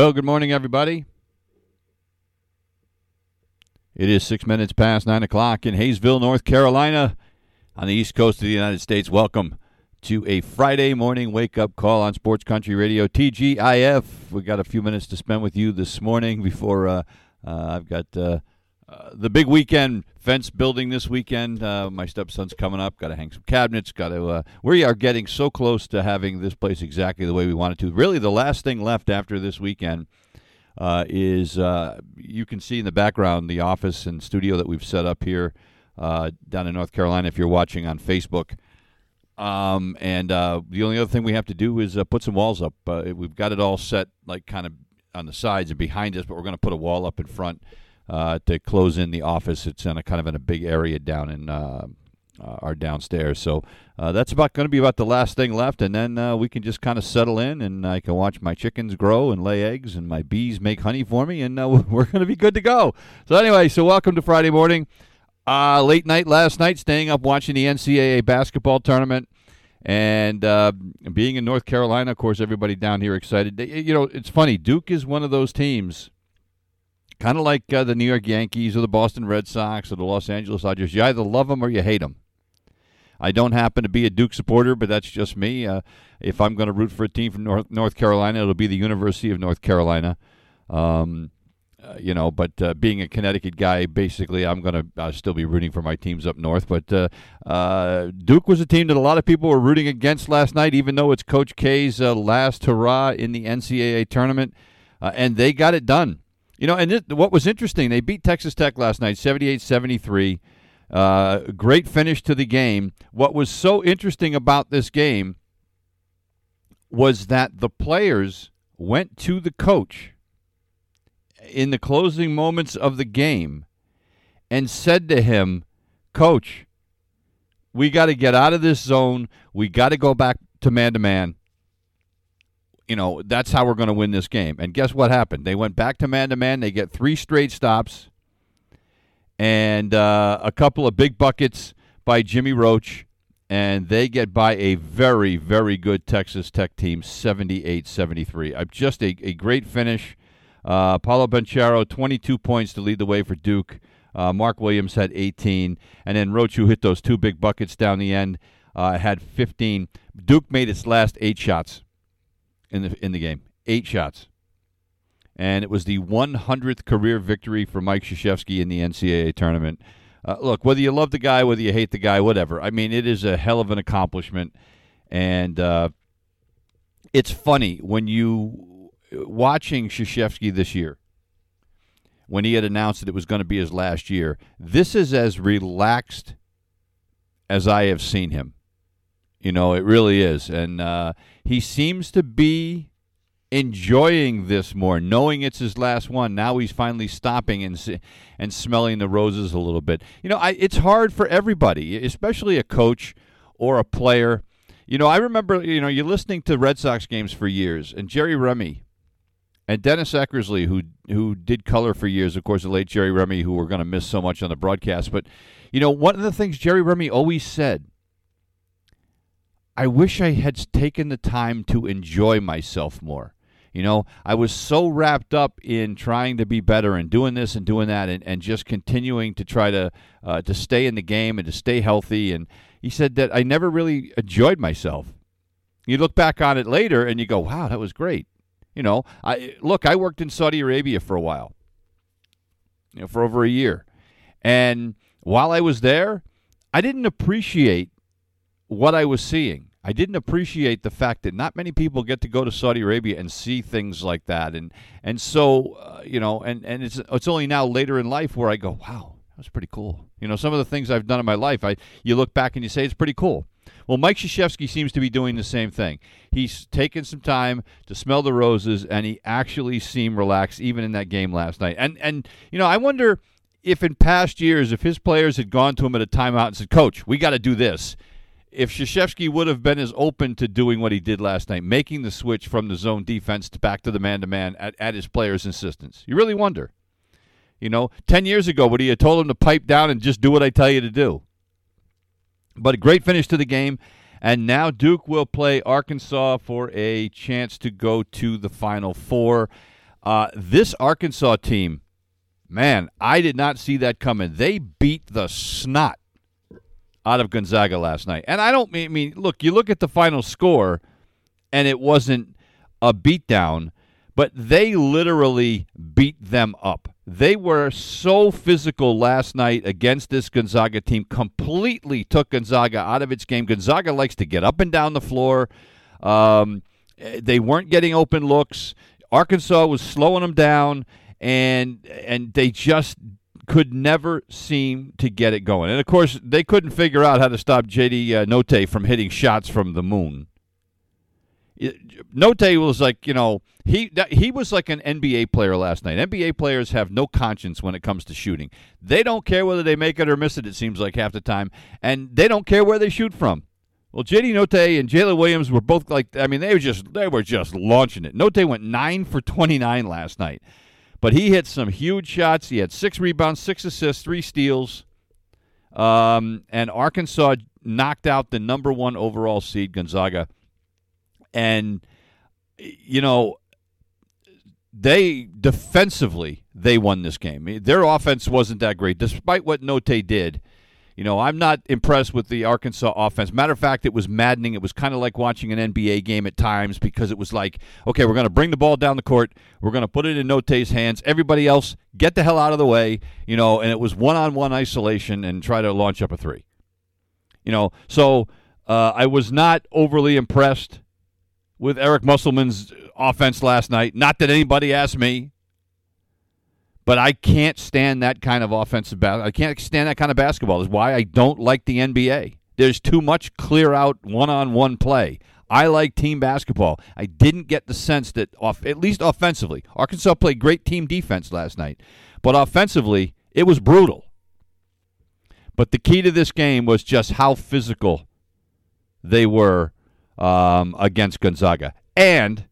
Well, good morning, everybody. It is six minutes past nine o'clock in Hayesville, North Carolina, on the east coast of the United States. Welcome to a Friday morning wake up call on Sports Country Radio, TGIF. We've got a few minutes to spend with you this morning before uh, uh, I've got uh, the big weekend fence building this weekend. Uh, my stepson's coming up. Got to hang some cabinets. Got to. Uh, we are getting so close to having this place exactly the way we want it to. Really, the last thing left after this weekend uh, is uh, you can see in the background the office and studio that we've set up here uh, down in North Carolina. If you're watching on Facebook. Um, and the only other thing we have to do is put some walls up. we've got it all set, like kind of on the sides and behind us, but we're going to put a wall up in front to close in the office. It's in a kind of in a big area down in uh, uh our downstairs. So uh, that's about going to be about the last thing left, and then uh, we can just kind of settle in, and I can watch my chickens grow and lay eggs, and my bees make honey for me, and we're going to be good to go. So anyway, so welcome to Friday morning. late night last night, staying up watching the NCAA basketball tournament. And uh, being in North Carolina, of course, everybody down here excited. You know, it's funny. Duke is one of those teams kind of like uh, the New York Yankees or the Boston Red Sox or the Los Angeles Dodgers. You either love them or you hate them. I don't happen to be a Duke supporter, but that's just me. Uh, if I'm going to root for a team from North, North Carolina, it'll be the University of North Carolina. Um, uh, you know, but uh, being a Connecticut guy, basically, I'm going to uh, still be rooting for my teams up north. But uh, uh, Duke was a team that a lot of people were rooting against last night, even though it's Coach K's last hurrah in the NCAA tournament, and they got it done. You know, and what was interesting, they beat Texas Tech last night, 78 73. Uh, great finish to the game. What was so interesting about this game was that the players went to the coach in the closing moments of the game and said to him, Coach, we got to get out of this zone. We got to go back to man to man you know, that's how we're going to win this game. And guess what happened? They went back to man to man. They get three straight stops and uh, a couple of big buckets by Jeremy Roach. And they get by a very, very good Texas Tech team, 78 73. Uh, just a, a great finish. Uh, Paolo Banchero, 22 points to lead the way for Duke. Uh, Mark Williams had 18. And then Roach, who hit those two big buckets down the end, uh, had 15. Duke made its last eight shots in the in the game, eight shots, and it was the 100th career victory for Mike Krzyzewski in the NCAA tournament. Uh, look, whether you love the guy, whether you hate the guy, whatever. I mean, it is a hell of an accomplishment, and uh, it's funny when you watching Krzyzewski this year. When he had announced that it was going to be his last year, this is as relaxed as I have seen him. You know, it really is. And uh, he seems to be enjoying this more, knowing it's his last one. Now he's finally stopping and and smelling the roses a little bit. You know, I, it's hard for everybody, especially a coach or a player. You know, I remember, you know, you're listening to Red Sox games for years, and Jerry Remy and Dennis Eckersley, who who did color for years, of course, the late Jerry Remy, who we're going to miss so much on the broadcast. But, you know, one of the things Jerry Remy always said I wish I had taken the time to enjoy myself more. You know, I was so wrapped up in trying to be better and doing this and doing that and, and just continuing to try to uh, to stay in the game and to stay healthy. And he said that I never really enjoyed myself. You look back on it later and you go, "Wow, that was great." You know, I look. I worked in Saudi Arabia for a while, you know, for over a year, and while I was there, I didn't appreciate what I was seeing. I didn't appreciate the fact that not many people get to go to Saudi Arabia and see things like that, and and so uh, you know, and and it's it's only now later in life where I go, wow, that was pretty cool. You know, some of the things I've done in my life, I you look back and you say it's pretty cool. Well, Mike Krzyzewski seems to be doing the same thing. He's taken some time to smell the roses, and he actually seemed relaxed even in that game last night. And and you know, I wonder if in past years, if his players had gone to him at a timeout and said, "Coach, we got to do this," if Krzyzewski would have been as open to doing what he did last night, making the switch from the zone defense to back to the man to man at his players' insistence. You really wonder. You know, 10 years ago, would he have told him to pipe down and just do what I tell you to do? But a great finish to the game. And now Duke will play Arkansas for a chance to go to the Final Four. Uh, this Arkansas team, man, I did not see that coming. They beat the snot out of Gonzaga last night. And I don't mean, I mean look, you look at the final score, and it wasn't a beatdown, but they literally beat them up. They were so physical last night against this Gonzaga team, completely took Gonzaga out of its game. Gonzaga likes to get up and down the floor. Um, they weren't getting open looks. Arkansas was slowing them down, and and they just could never seem to get it going. And of course, they couldn't figure out how to stop JD uh, Notae from hitting shots from the moon. Notae was like, you know, he he was like an NBA player last night. NBA players have no conscience when it comes to shooting. They don't care whether they make it or miss it. It seems like half the time, and they don't care where they shoot from. Well, JD Notae and Jaylin Williams were both like, I mean, they were just they were just launching it. Notae went nine for twenty nine last night. But he hit some huge shots. He had six rebounds, six assists, three steals. Um, and Arkansas knocked out the number one overall seed, Gonzaga. And, you know, they defensively, they won this game. Their offense wasn't that great, despite what Notae did. You know, I'm not impressed with the Arkansas offense. Matter of fact, it was maddening. It was kind of like watching an NBA game at times because it was like, okay, we're going to bring the ball down the court. We're going to put it in Notae's hands. Everybody else, get the hell out of the way. You know, and it was one on one isolation and try to launch up a three. You know, so uh, I was not overly impressed with Eric Musselman's offense last night. Not that anybody asked me. But I can't stand that kind of offensive bas- I can't stand that kind of basketball. That's why I don't like the NBA. There's too much clear out one-on-one play. I like team basketball. I didn't get the sense that off at least offensively, Arkansas played great team defense last night, but offensively, it was brutal. But the key to this game was just how physical they were um, against Gonzaga. And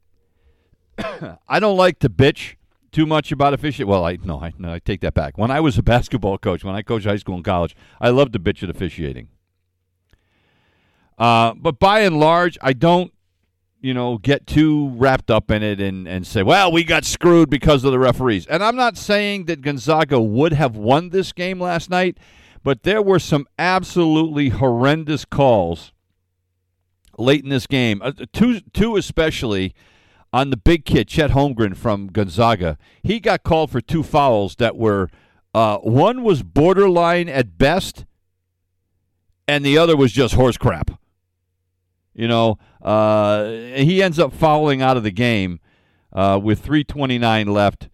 I don't like to bitch too much about officiating. Well, I no, I no, I take that back. When I was a basketball coach, when I coached high school and college, I loved to bitch at officiating. Uh, but by and large, I don't, you know, get too wrapped up in it and, and say, well, we got screwed because of the referees. And I'm not saying that Gonzaga would have won this game last night, but there were some absolutely horrendous calls late in this game. Uh, two, two especially on the big kid, Chet Holmgren from Gonzaga. He got called for two fouls that were uh, one was borderline at best, and the other was just horse crap. You know, uh, he ends up fouling out of the game uh, with 3:29 left.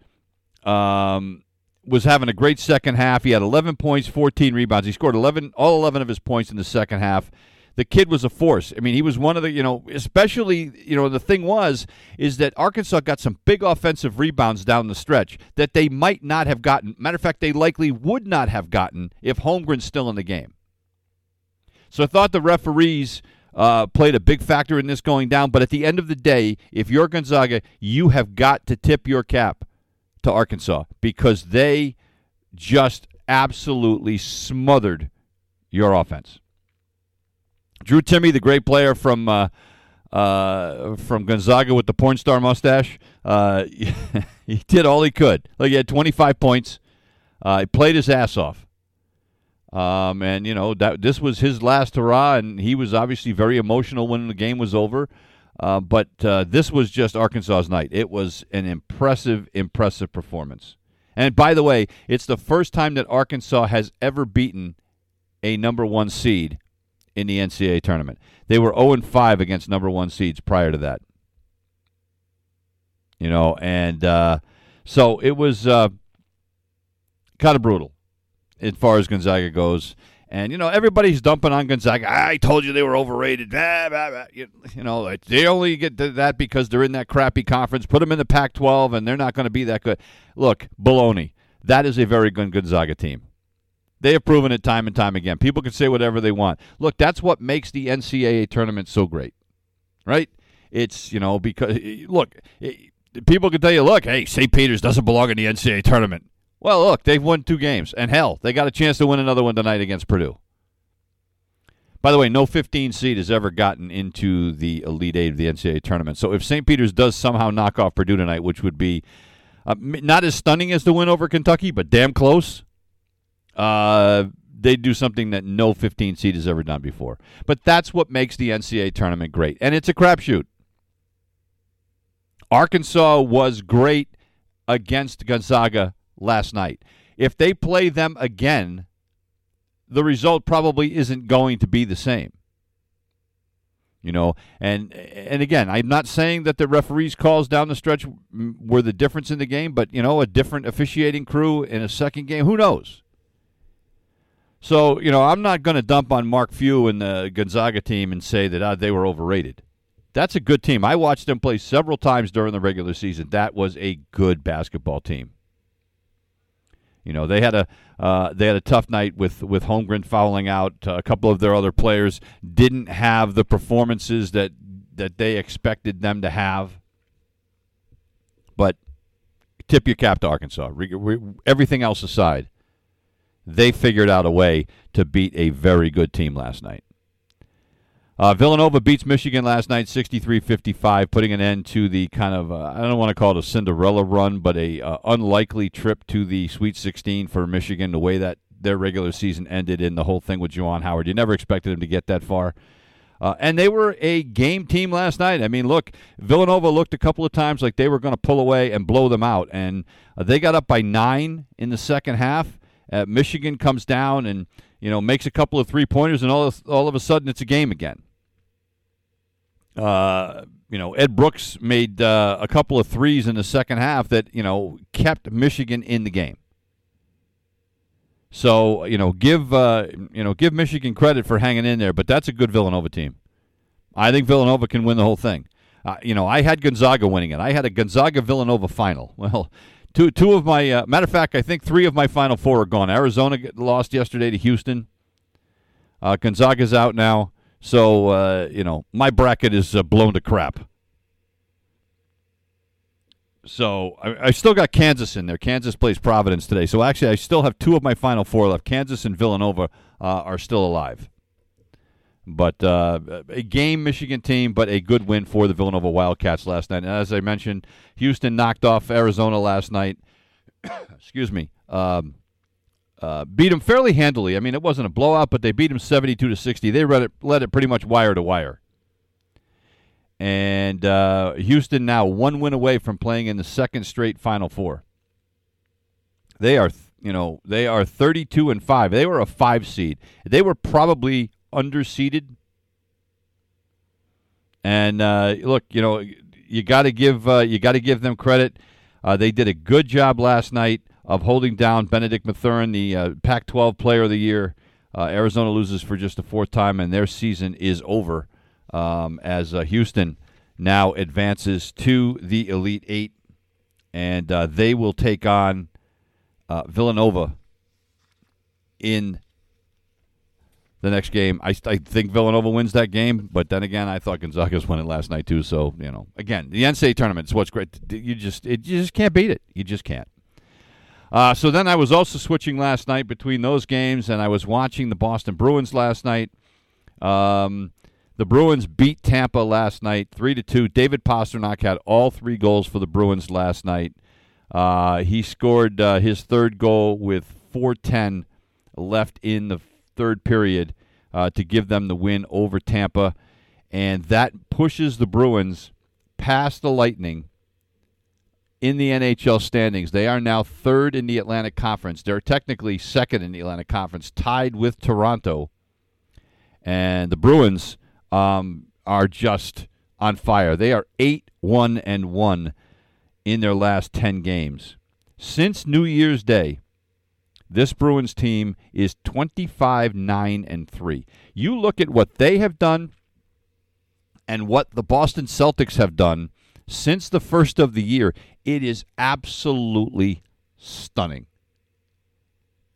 Um, was having a great second half. He had 11 points, 14 rebounds. He scored 11, all 11 of his points in the second half the kid was a force. I mean, he was one of the, you know, especially, you know, the thing was is that Arkansas got some big offensive rebounds down the stretch that they might not have gotten. Matter of fact, they likely would not have gotten if Holmgren's still in the game. So I thought the referees uh, played a big factor in this going down. But at the end of the day, if you're Gonzaga, you have got to tip your cap to Arkansas because they just absolutely smothered your offense. Drew Timme, the great player from uh, uh, from Gonzaga with the porn star mustache, uh, he did all he could. Like he had 25 points. Uh, he played his ass off. Um, and you know that this was his last hurrah, and he was obviously very emotional when the game was over. Uh, but uh, this was just Arkansas's night. It was an impressive, impressive performance. And by the way, it's the first time that Arkansas has ever beaten a number one seed in the NCAA tournament. They were 0 5 against number one seeds prior to that. You know, and uh, so it was uh, kind of brutal as far as Gonzaga goes. And you know everybody's dumping on Gonzaga. I told you they were overrated. Blah, blah, blah. You, you, know they only get that because they're in that crappy conference. Put them in the Pac-12, and they're not going to be that good. Look, baloney. That is a very good Gonzaga team. They have proven it time and time again. People can say whatever they want. Look, that's what makes the NCAA tournament so great, right? It's you know because look, people can tell you, look, hey, St. Peter's doesn't belong in the NCAA tournament. Well, look, they've won two games, and hell, they got a chance to win another one tonight against Purdue. By the way, no 15 seed has ever gotten into the Elite Eight of the NCAA tournament. So if St. Peter's does somehow knock off Purdue tonight, which would be uh, not as stunning as the win over Kentucky, but damn close, uh, they do something that no 15 seed has ever done before. But that's what makes the NCAA tournament great, and it's a crapshoot. Arkansas was great against Gonzaga last night. If they play them again, the result probably isn't going to be the same. You know, and and again, I'm not saying that the referees' calls down the stretch were the difference in the game, but you know, a different officiating crew in a second game, who knows? So, you know, I'm not going to dump on Mark Few and the Gonzaga team and say that uh, they were overrated. That's a good team. I watched them play several times during the regular season. That was a good basketball team. You know, they had a uh, they had a tough night with with Holmgren fouling out. Uh, a couple of their other players didn't have the performances that that they expected them to have. But tip your cap to Arkansas. everything else aside, they figured out a way to beat a very good team last night. Uh, Villanova beats Michigan last night 63-55, putting an end to the kind of, uh, I don't want to call it a Cinderella run, but a uh, unlikely trip to the Sweet 16 for Michigan, the way that their regular season ended in the whole thing with Juwan Howard. You never expected them to get that far. Uh, and they were a game team last night. I mean, look, Villanova looked a couple of times like they were going to pull away and blow them out. And uh, they got up by nine in the second half. Uh, Michigan comes down and you know makes a couple of three pointers, and all of, all of a sudden it's a game again. Uh, you know, Eli Brooks made uh, a couple of threes in the second half that you know kept Michigan in the game. So you know, give uh, you know give Michigan credit for hanging in there, but that's a good Villanova team. I think Villanova can win the whole thing. Uh, you know, I had Gonzaga winning it. I had a Gonzaga Villanova final. Well, two two of my uh, matter of fact, I think three of my final four are gone. Arizona lost yesterday to Houston. Uh, Gonzaga's out now. So, uh, you know, my bracket is uh, blown to crap. So I, I, still got Kansas in there. Kansas plays Providence today. So actually, I still have two of my final four left. Kansas and Villanova uh, are still alive. But uh, a game Michigan team, but a good win for the Villanova Wildcats last night. And as I mentioned, Houston knocked off Arizona last night. Excuse me. Um, uh, beat them fairly handily. I mean, it wasn't a blowout, but they beat them 72 to 60. They read it, led it pretty much wire to wire. And uh, Houston now one win away from playing in the second straight Final Four. They are, you know, they are 32 and five. They were a five seed. They were probably underseeded. And uh, look, you know, you got to give uh, you got to give them credit. Uh, they did a good job last night of holding down Bennedict Mathurin, the uh, Pac 12 Player of the Year. Uh, Arizona loses for just the fourth time, and their season is over um, as uh, Houston now advances to the Elite Eight, and they will take on Villanova in the next game. I, I think Villanova wins that game, but then again, I thought Gonzaga's won it last night too. So you know, again, the NCAA tournament is what's great. You just it, you just can't beat it. You just can't. Uh, so then I was also switching last night between those games, and I was watching the Boston Bruins last night. Um, the Bruins beat Tampa last night, three to two. David Pastrnak had all three goals for the Bruins last night. Uh, he scored uh, his third goal with 4:10 left in the third period uh, to give them the win over Tampa, and that pushes the Bruins past the Lightning in the NHL standings. They are now third in the Atlantic Conference. They're technically second in the Atlantic Conference, tied with Toronto. and the Bruins um, are just on fire. They are eight one and one in their last ten games since New Year's Day. This Bruins team is 25 9 and 3. You look at what they have done and what the Boston Celtics have done since the first of the year, it is absolutely stunning.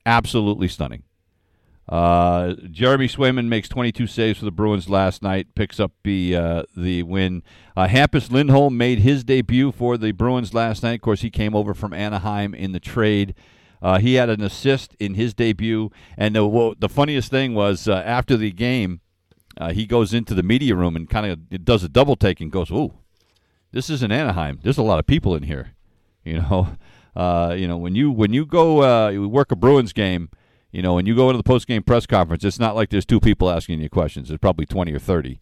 Absolutely stunning. Uh, Jeremy Swayman makes 22 saves for the Bruins last night, picks up the uh, the win. Uh, Hampus Lindholm made his debut for the Bruins last night. Of course, he came over from Anaheim in the trade. Uh, he had an assist in his debut, and the well, the funniest thing was uh, after the game, uh, he goes into the media room and kind of does a double take and goes, "Ooh, this isn't Anaheim. There's a lot of people in here." You know, uh, you know when you when you go uh, you work a Bruins game, you know when you go into the post game press conference, it's not like there's two people asking you questions. There's probably twenty or thirty.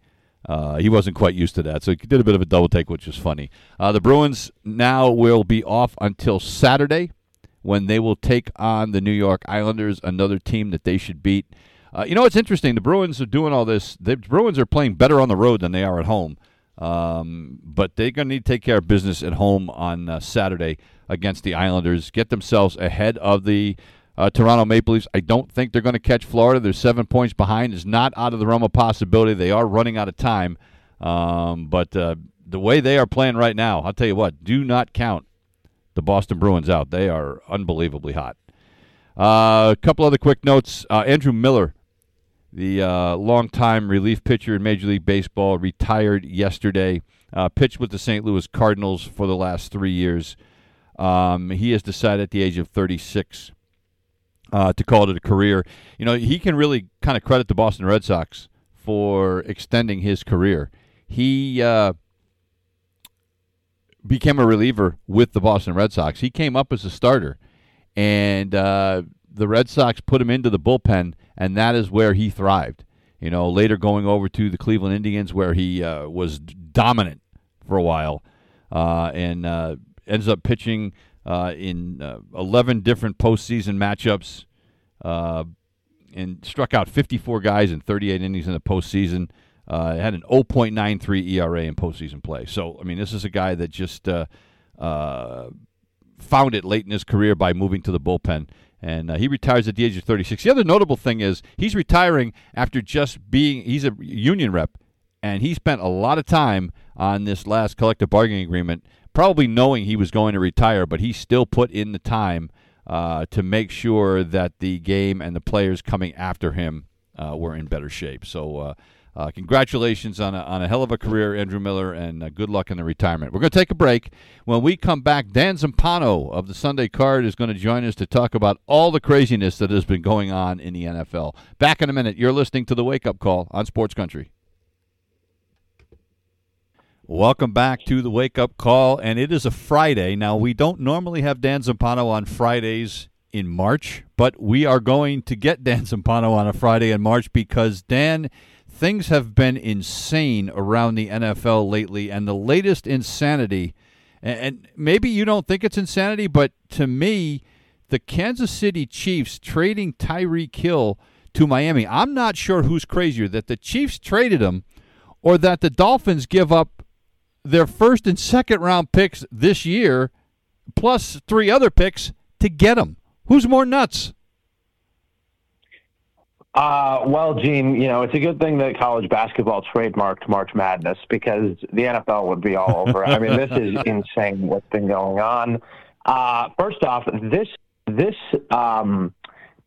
Uh, he wasn't quite used to that, so he did a bit of a double take, which was funny. Uh, the Bruins now will be off until Saturday when they will take on the New York Islanders, another team that they should beat. Uh, you know, it's interesting. The Bruins are doing all this. The Bruins are playing better on the road than they are at home. Um, but they're going to need to take care of business at home on uh, Saturday against the Islanders, get themselves ahead of the uh, Toronto Maple Leafs. I don't think they're going to catch Florida. They're seven points behind. It's not out of the realm of possibility. They are running out of time. Um, but uh, the way they are playing right now, I'll tell you what, do not count the Boston Bruins out. They are unbelievably hot. Uh, a couple other quick notes. Uh, Andrew Miller the uh, longtime relief pitcher in Major League Baseball, retired yesterday. Uh, pitched with the St. Louis Cardinals for the last three years. Um, he has decided at the age of 36 uh, to call it a career. You know, he can really kind of credit the Boston Red Sox for extending his career. He uh, became a reliever with the Boston Red Sox. He came up as a starter, and uh, the Red Sox put him into the bullpen and that is where he thrived. You know, later going over to the Cleveland Indians, where he uh, was dominant for a while, uh, and uh, ends up pitching uh, in uh, 11 different postseason matchups, and struck out 54 guys in 38 innings in the postseason. Uh, had an 0.93 ERA in postseason play. So, I mean, this is a guy that just found it late in his career by moving to the bullpen and uh, he retires at the age of 36. The other notable thing is he's retiring after just being he's a union rep, and he spent a lot of time on this last collective bargaining agreement, probably knowing he was going to retire, but he still put in the time uh, to make sure that the game and the players coming after him uh, were in better shape. So uh, congratulations on a, on a hell of a career, Andrew Miller, and uh, good luck in the retirement. We're going to take a break. When we come back, Dan Zampano of the Sunday Card is going to join us to talk about all the craziness that has been going on in the NFL. Back in a minute. You're listening to the Wake Up Call on Sports Country. Welcome back to the Wake Up Call, and it is a Friday. Now, we don't normally have Dan Zampano on Fridays in March, but we are going to get Dan Zampano on a Friday in March because Dan things have been insane around the NFL lately, and the latest insanity, and maybe you don't think it's insanity, but to me, the Kansas City Chiefs trading Tyreek Hill to Miami. I'm not sure who's crazier that the Chiefs traded him or that the Dolphins give up their first and second round picks this year plus three other picks to get him. Who's more nuts? Uh, well, Gene, you know, it's a good thing that college basketball trademarked March Madness because the NFL would be all over. I mean, this is insane what's been going on. Uh, first off, this this um,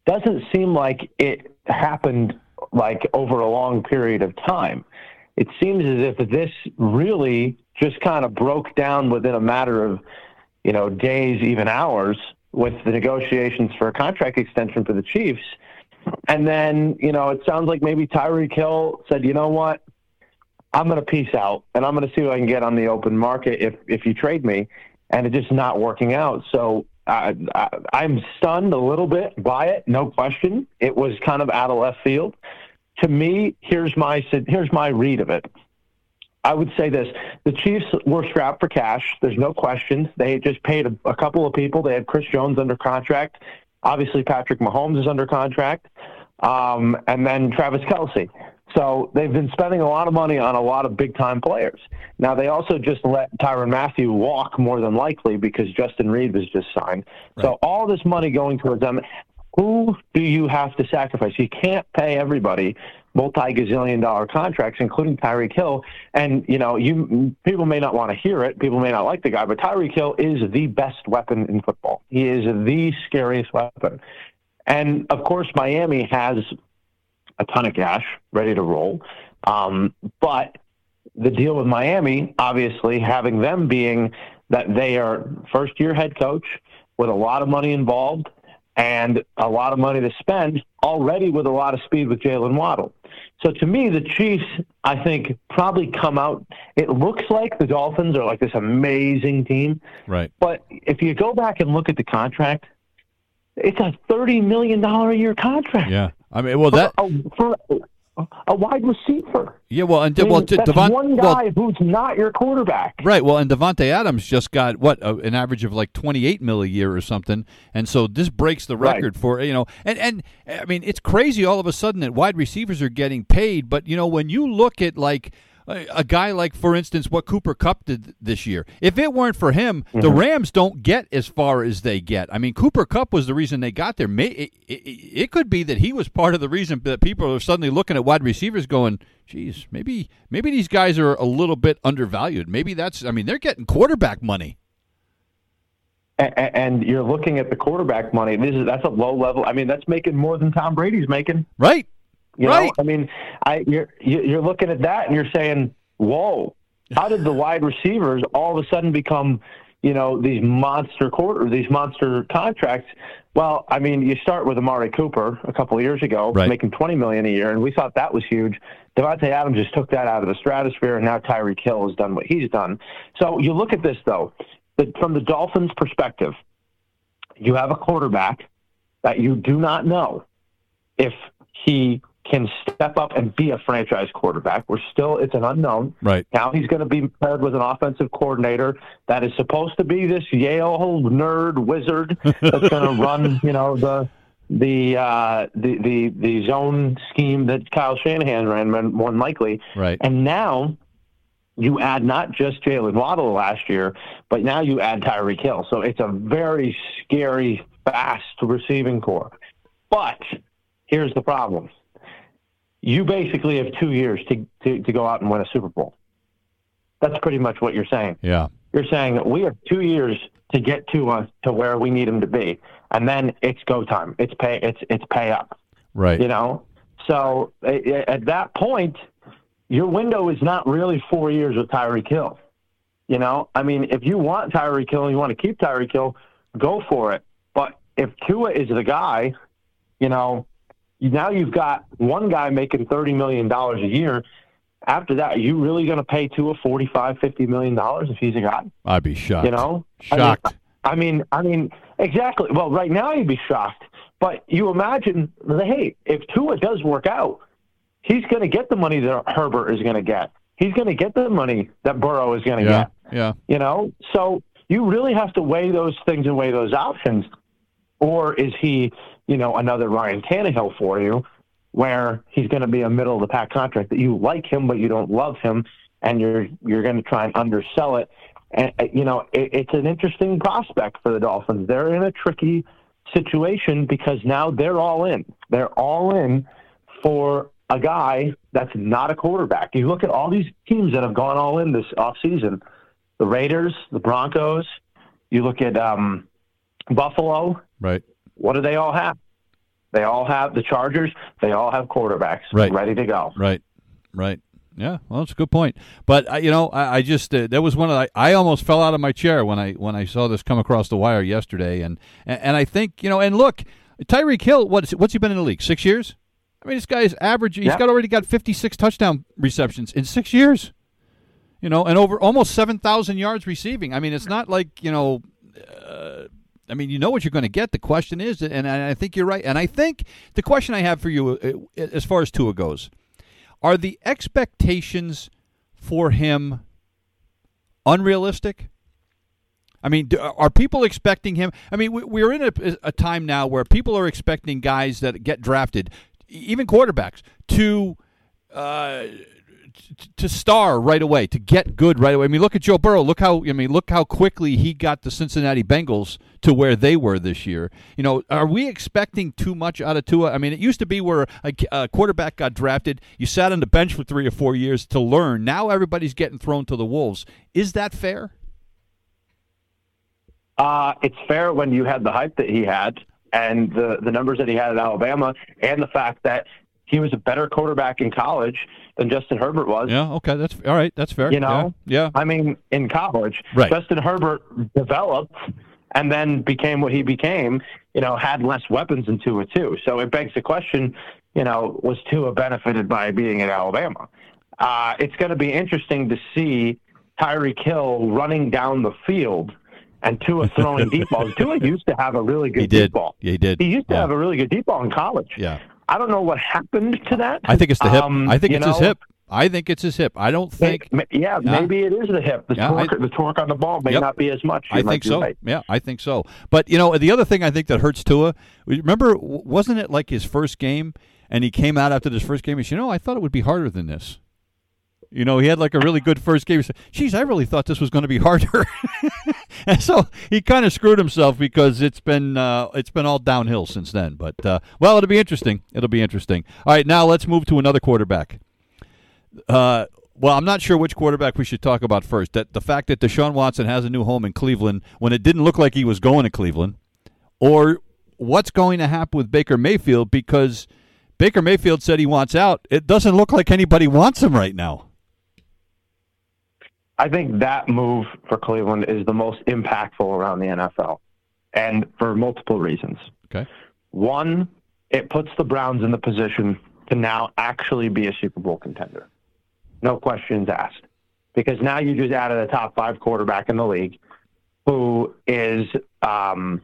doesn't seem like it happened like over a long period of time. It seems as if this really just kind of broke down within a matter of, you know, days, even hours, with the negotiations for a contract extension for the Chiefs and then, you know, it sounds like maybe Tyreek Hill said, you know what? I'm going to peace out and I'm going to see what I can get on the open market if, if you trade me. And it's just not working out. So I, I, I'm stunned a little bit by it, no question. It was kind of out of left field. To me, here's my here's my read of it. I would say this: the Chiefs were strapped for cash. There's no question. They just paid a, a couple of people. They had Chris Jones under contract. Obviously, Patrick Mahomes is under contract, um, and then Travis Kelce. So they've been spending a lot of money on a lot of big time players. Now they also just let Tyrann Mathieu walk more than likely because Justin Reid was just signed. Right. So all this money going towards them. Who do you have to sacrifice? You can't pay everybody multi gazillion dollar contracts, including Tyreek Hill. And you know, you people may not want to hear it, people may not like the guy, but Tyreek Hill is the best weapon in football. He is the scariest weapon. And of course, Miami has a ton of cash ready to roll. Um, but the deal with Miami, obviously, having them being that they are first year head coach with a lot of money involved and a lot of money to spend already with a lot of speed with Jaylen Waddle. So to me, the Chiefs, I think, probably come out. It looks like the Dolphins are like this amazing team. Right. But if you go back and look at the contract, it's a thirty million dollar a year contract. Yeah, I mean, well, that for, for a wide receiver. Yeah, well, and I mean, well, Devon, one guy well, who's not your quarterback. Right. Well, and Davante Adams just got what uh, an average of like twenty eight mil a year or something, and so this breaks the record right. for you know, and and I mean, it's crazy all of a sudden that wide receivers are getting paid, but you know, when you look at like a guy like, for instance, what Cooper Kupp did this year. If it weren't for him, mm-hmm. the Rams don't get as far as they get. I mean, Cooper Kupp was the reason they got there. It, it, it could be that he was part of the reason that people are suddenly looking at wide receivers going, geez, maybe maybe these guys are a little bit undervalued. Maybe that's, I mean, they're getting quarterback money and you're looking at the quarterback money. This is that's a low level. I mean, that's making more than Tom Brady's making. Right. You right. know, I mean, I you're you're looking at that and you're saying, "Whoa, how did the wide receivers all of a sudden become, you know, these monster quarter, these monster contracts?" Well, I mean, you start with Amari Cooper a couple of years ago, right. making twenty million a year, and we thought that was huge. Davante Adams just took that out of the stratosphere, and now Tyreek Hill has done what he's done. So you look at this though, the, from the Dolphins' perspective, you have a quarterback that you do not know if he can step up and be a franchise quarterback. We're still, it's an unknown. Right. Now he's going to be paired with an offensive coordinator that is supposed to be this Yale nerd wizard that's going to run, you know, the, the, uh, the, the, the zone scheme that Kyle Shanahan ran more than likely. Right. And now you add not just Jaylen Waddle last year, but now you add Tyreek Hill. So it's a very scary, fast receiving corps. But here's the problem you basically have two years to, to, to go out and win a Super Bowl. That's pretty much what you're saying. Yeah. You're saying we have two years to get to us to where we need them to be, and then it's go time. It's pay. It's it's pay up. Right. You know. So at that point, your window is not really four years with Tyreek Hill. You know, I mean, if you want Tyreek Hill and you want to keep Tyreek Hill, go for it. But if Tua is the guy, you know, now you've got one guy making $30 million a year. After that, are you really going to pay Tua 45 $50 million if he's a guy? I'd be shocked. You know? Shocked. I mean, I mean, I mean, exactly. Well, right now you'd be shocked. But you imagine, the hey, if Tua does work out, he's going to get the money that Herbert is going to get. He's going to get the money that Burrow is going to yeah, get. Yeah. You know, so you really have to weigh those things and weigh those options. Or is he you know, another Ryan Tannehill for you, where he's going to be a middle of the pack contract that you like him but you don't love him, and you're you're going to try and undersell it. And uh, you know, it, it's an interesting prospect for the Dolphins. They're in a tricky situation because now they're all in. They're all in for a guy that's not a quarterback. You look at all these teams that have gone all in this offseason. The Raiders, the Broncos, you look at um, Buffalo. Right. What do they all have? They all have the Chargers. They all have quarterbacks right. ready to go. Right, right. Yeah, well, that's a good point. But uh, you know, I, I just uh, that was one of the, I almost fell out of my chair when I when I saw this come across the wire yesterday, and and, and I think you know, and look, Tyreek Hill, what's what's he been in the league? Six years. I mean, this guy's average. He's yep. got already got fifty six touchdown receptions in six years. You know, and over almost seven thousand yards receiving. I mean, it's not like you know. Uh, I mean, you know what you're going to get. The question is, and I think you're right. And I think the question I have for you, uh, as far as Tua goes, are the expectations for him unrealistic? I mean, are people expecting him? I mean, we're in a, time now where people are expecting guys that get drafted, even quarterbacks, to uh, to star right away, to get good right away. I mean, look at Joe Burrow. Look how I mean, look how quickly he got the Cincinnati Bengals to where they were this year. You know, are we expecting too much out of Tua? I mean, it used to be where a, a quarterback got drafted, you sat on the bench for three or four years to learn. Now everybody's getting thrown to the wolves. Is that fair? Uh, it's fair when you had the hype that he had and the the numbers that he had at Alabama, and the fact that he was a better quarterback in college than Justin Herbert was. Yeah, okay, that's all right. That's fair. You know, yeah. yeah. I mean, in college, right. Justin Herbert developed and then became what he became. You know, had less weapons than Tua too. So it begs the question. You know, was Tua benefited by being at Alabama? Uh, it's going to be interesting to see Tyreek Hill running down the field and Tua throwing deep balls. Tua used to have a really good he did. deep ball. Yeah, he did. He used to yeah. have a really good deep ball in college. Yeah. I don't know what happened to that. I think it's the hip. Um, I think it's know, his hip. I think it's his hip. I don't think. yeah, maybe it is the hip. The, Yeah, torque, I- the torque on the ball may Yep. not be as much. You I think so. right. Yeah, I think so. But you know, the other thing I think that hurts Tua. Remember, wasn't it like his first game, and he came out after this first game and said, "You know, I thought it would be harder than this." You know, he had like a really good first game. He said, "Geez, I really thought this was going to be harder," and so he kind of screwed himself because it's been uh, it's been all downhill since then. But uh, well, it'll be interesting. It'll be interesting. All right, now let's move to another quarterback. Uh, well, I'm not sure which quarterback we should talk about first. That the fact that Deshaun Watson has a new home in Cleveland when it didn't look like he was going to Cleveland, or what's going to happen with Baker Mayfield because Baker Mayfield said he wants out. It doesn't look like anybody wants him right now. I think that move for Cleveland is the most impactful around the NFL, and for multiple reasons. Okay. One, it puts the Browns in the position to now actually be a Super Bowl contender. No questions asked. Because now you just added a top five quarterback in the league who is, um,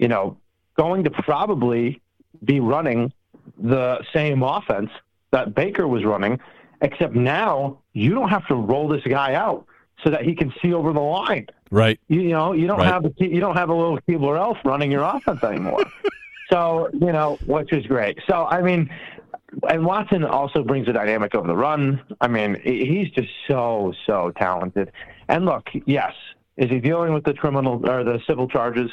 you know, going to probably be running the same offense that Baker was running, except now you don't have to roll this guy out so that he can see over the line. Right. You, you know, you don't Right. have a, you don't have a little Keebler elf running your offense anymore. so you know, which is great. So I mean, and Watson also brings a dynamic of the run. I mean, he's just so so talented. And look, yes, is he dealing with the criminal or the civil charges?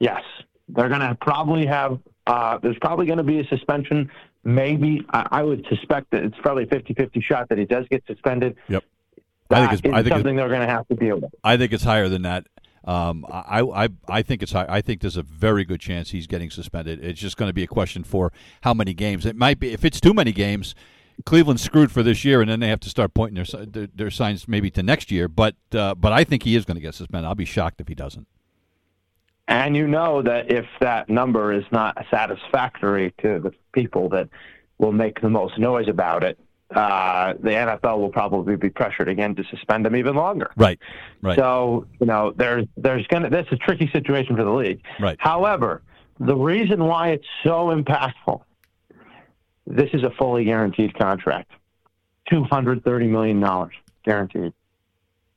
Yes, they're going to probably have. Uh, there's probably going to be a suspension. Maybe I, I would suspect that it's probably a 50-50 shot that he does get suspended. Yep. I think it's- I think it's- something they're going to have to deal with. I think it's higher than that. Um, I, I I think it's high. I think there's a very good chance he's getting suspended. It's just going to be a question for how many games. It might be if it's too many games, Cleveland's screwed for this year, and then they have to start pointing their their, their signs maybe to next year. But uh, but I think he is going to get suspended. I'll be shocked if he doesn't. And you know that if that number is not satisfactory to the people that will make the most noise about it, uh, the NFL will probably be pressured again to suspend him even longer. Right. Right. So you know, there's there's gonna that's a tricky situation for the league. Right. However, the reason why it's so impactful, this is a fully guaranteed contract, two hundred thirty million dollars guaranteed,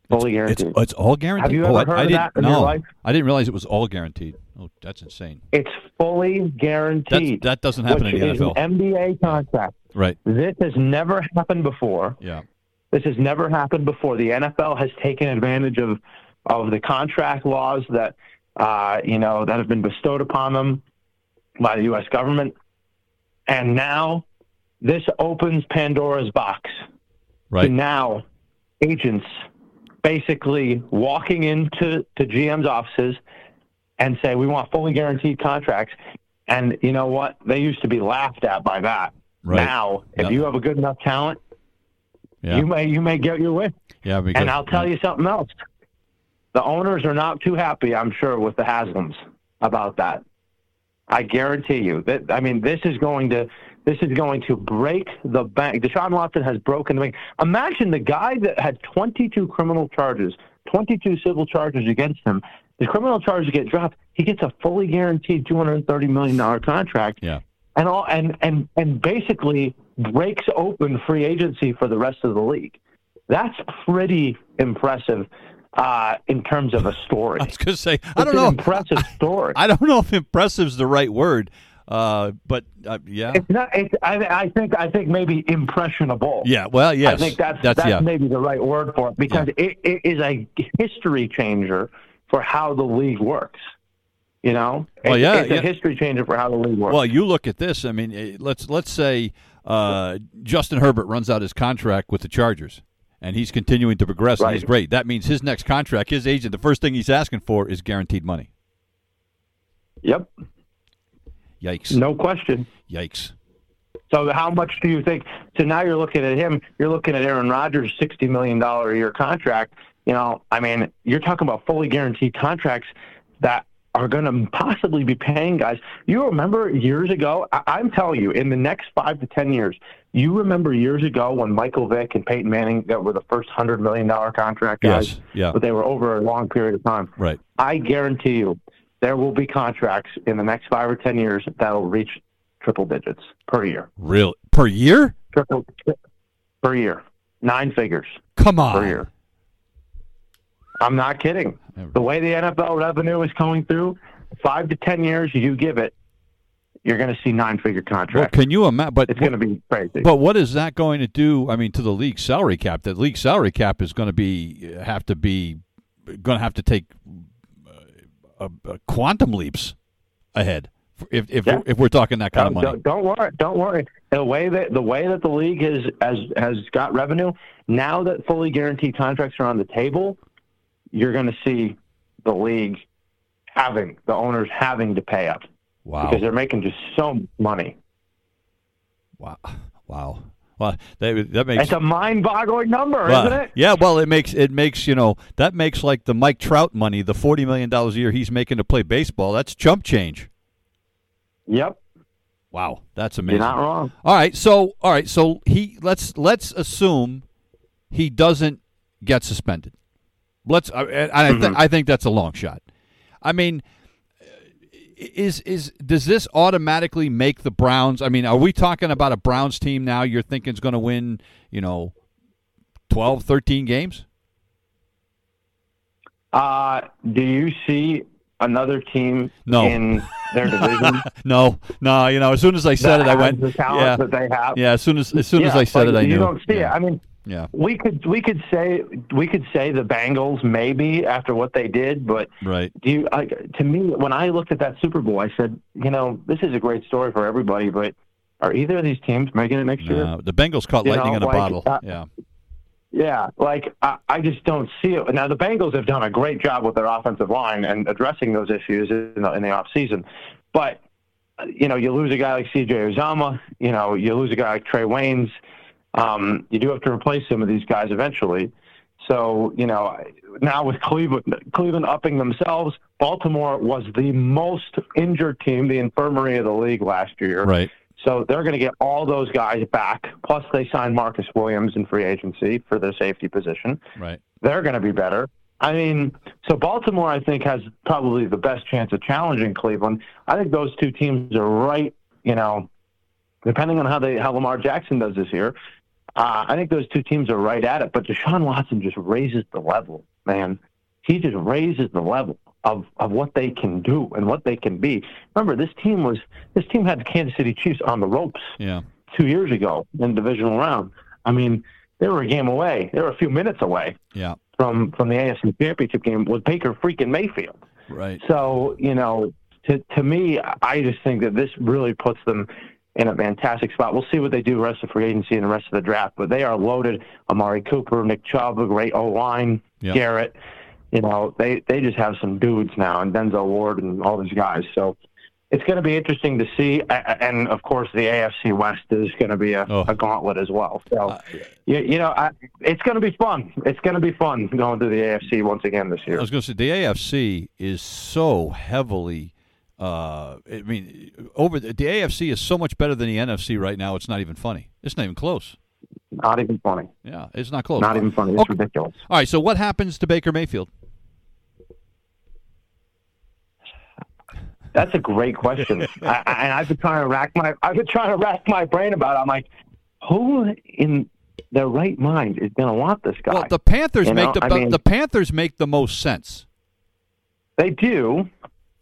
fully it's, guaranteed. it's all guaranteed. Have you oh, ever I, heard I of didn't, that in no, your life? I didn't realize it was all guaranteed. Oh, that's insane. it's fully That's, guaranteed. that doesn't happen in the is NFL. an NBA contract. right. This has never happened before. Yeah. This has never happened before. The NFL has taken advantage of of the contract laws that uh, you know that have been bestowed upon them by the U.S. government, and now this opens Pandora's box Right. now agents basically walking into to GM's offices and say we want fully guaranteed contracts. And you know what? They used to be laughed at by that. Right. Now, if Yep. you have a good enough talent, Yeah. you may you may get your way. yeah. Because, And I'll tell you something else. The owners are not too happy, I'm sure, with the Haslams about that. I guarantee you that. I mean, this is going to this is going to break the bank. Deshaun Watson has broken the bank. Imagine the guy that had 22 criminal charges, 22 civil charges against him. The criminal charges get dropped. He gets a fully guaranteed 230 million dollar contract Yeah. and all and and and basically breaks open free agency for the rest of the league. That's pretty impressive uh, in terms of a story. I was going to say. I don't know. impressive story. I don't know if impressive is the right word. Uh, but uh, yeah, It's not. It's, I, I think. I think maybe impressionable. yeah. Well, yes, I think that's that's, that's, yeah. maybe the right word for it because it, it is a history changer for how the league works. You know, Well, yeah, it's yeah. a history changer for how the league works. Well, you look at this. I mean, eh, let's let's say uh, Justin Herbert runs out his contract with the Chargers, and he's continuing to progress, and he's great. That means his next contract, his agent, the first thing he's asking for is guaranteed money. yep, Yikes! no question. Yikes! So how much do you think? So now you're looking at him. You're looking at Aaron Rodgers' sixty million dollar a year contract. You know, I mean, you're talking about fully guaranteed contracts that are going to possibly be paying guys. You remember years ago? I- I'm telling you, in the next five to ten years, you remember years ago when Michael Vick and Peyton Manning that were the first hundred million dollar contract guys, Yes, yeah. but they were over a long period of time. Right. I guarantee you, there will be contracts in the next five or ten years that will reach triple digits per year Real per year? triple per year, nine figures Come on. per year. I'm not kidding. The way the NFL revenue is coming through, five to ten years, you give it, you're going to see nine-figure Well, contracts. can you imagine? But it's going to be crazy. But what is that going to do? I mean, to the league salary cap. The league salary cap is going to be have to be going to have to take uh, uh, quantum leaps ahead if if, Yeah. we're, if we're talking that kind of money. don't, don't worry. Don't worry. The way that the way that the league has has has got revenue now that fully guaranteed contracts are on the table, you're going to see the league having the owners having to pay up Wow! because they're making just so much money. Wow! Wow! Well, that that makes It's a mind-boggling number, well, isn't it? yeah. Well, it makes it makes you know that makes like the Mike Trout money, the forty million dollars a year he's making to play baseball. That's chump change. Yep, Wow, that's amazing. you're not wrong. All right, so all right, so he let's let's assume he doesn't get suspended. Let's uh, I, and I, mm-hmm. th- I think that's a long shot. I mean, is is does this automatically make the Browns? I mean, are we talking about a Browns team now? You're thinking is going to win, you know, 12, 13 games? Uh, do you see another team No. in their division no, no. You know, as soon as I said that it, I went, the talent yeah, that they have? yeah. As soon as as soon as I said it, I you knew. don't see yeah. it. I mean, yeah, we could we could say we could say the Bengals maybe after what they did, but right. do you? I, to me, when I looked at that Super Bowl, I said, you know, this is a great story for everybody, but are either of these teams making it next year? The Bengals caught You lightning know, in a like, bottle. uh, yeah. Yeah, like I, I just don't see it. Now the Bengals have done a great job with their offensive line and addressing those issues in the, in the off season, but uh, you know you lose a guy like C.J. Uzomah, you know you lose a guy like Trae Waynes. Um, you do have to replace some of these guys eventually. So you know now with Cleveland, Cleveland upping themselves, Baltimore was the most injured team, the infirmary of the league last year. Right. So they're going to get all those guys back. Plus, they signed Marcus Williams in free agency for their safety position. Right. They're going to be better. I mean, so Baltimore, I think, has probably the best chance of challenging Cleveland. I think those two teams are right. You know, depending on how they how Lamar Jackson does this year, uh, I think those two teams are right at it. But Deshaun Watson just raises the level, man. He just raises the level of, of what they can do and what they can be. Remember, this team was this team had the Kansas City Chiefs on the ropes Yeah. two years ago in the divisional round. I mean, they were a game away. They were a few minutes away Yeah. from from the AFC Championship game with Baker freaking Mayfield. Right. So you know, to to me, I just think that this really puts them in a fantastic spot. We'll see what they do the rest of free agency and the rest of the draft, but they are loaded. Amari Cooper, Nick Chubb, a great O line, Yep. Garrett. You know, they they just have some dudes now, and Denzel Ward and all these guys. So. It's going to be interesting to see, and of course, the AFC West is going to be a, Oh. a gauntlet as well. So, Uh, you, you know, I, it's going to be fun. It's going to be fun going to the AFC once again this year. I was going to say the AFC is so heavily. Uh, I mean, over the, the AFC is so much better than the NFC right now. It's not even funny. It's not even close. Not even funny. Yeah, it's not close. Not even funny. It's Okay. ridiculous. All right. So what happens to Baker Mayfield? That's a great question, I, I, and I've been trying to rack my I've been trying to rack my brain about. it. I'm like, who in their right mind is going to want this guy? Well, the Panthers You make know, the, I mean- the Panthers make the most sense. They do,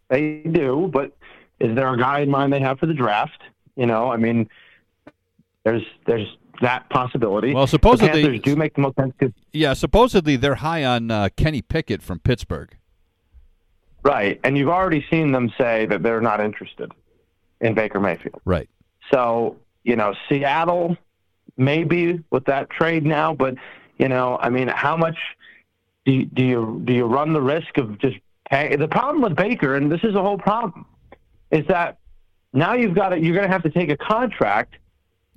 they do, but is there a guy in mind they have for the draft? You know, I mean, there's there's that possibility. Well, supposedly the Panthers do make the most sense. Yeah, supposedly they're high on uh, Kenny Pickett from Pittsburgh. right, and you've already seen them say that they're not interested in Baker Mayfield. Right. So, you know, Seattle maybe with that trade now, but you know, I mean, how much do you, do you do you run the risk of just pay? The problem with Baker, and this is the whole problem, is that now you've got to, you're going to have to take a contract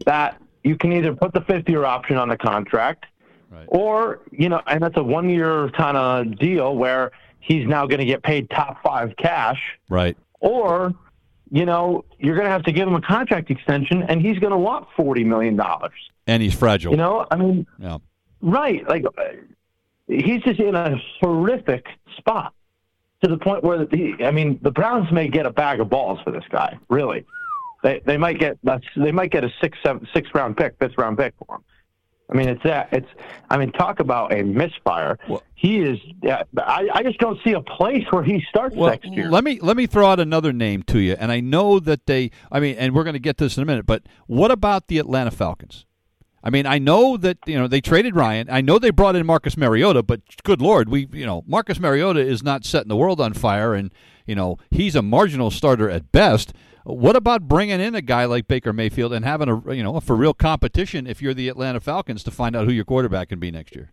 that you can either put the fifth year option on the contract, Right. or you know, and that's a one year kind of deal where he's now going to get paid top five cash Right. or you know you're going to have to give him a contract extension and he's going to want 40 million dollars And he's fragile. you know i mean yeah. right like he's just in a horrific spot to the point where he, i mean the browns may get a bag of balls for this guy really they they might get uh, they might get a six seven six round pick fifth round pick for him I mean, it's that. It's. I mean, talk about a misfire. Well- he is. I, I just don't see a place where he starts Well, next year. let me let me throw out another name to you, and I know that they. I mean, and we're going to get to this in a minute. But what about the Atlanta Falcons? I mean, I know that you know they traded Ryan. I know they brought in Marcus Mariota, but good lord, we you know Marcus Mariota is not setting the world on fire, and you know he's a marginal starter at best. What about bringing in a guy like Baker Mayfield and having a you know a for real competition if you're the Atlanta Falcons to find out who your quarterback can be next year?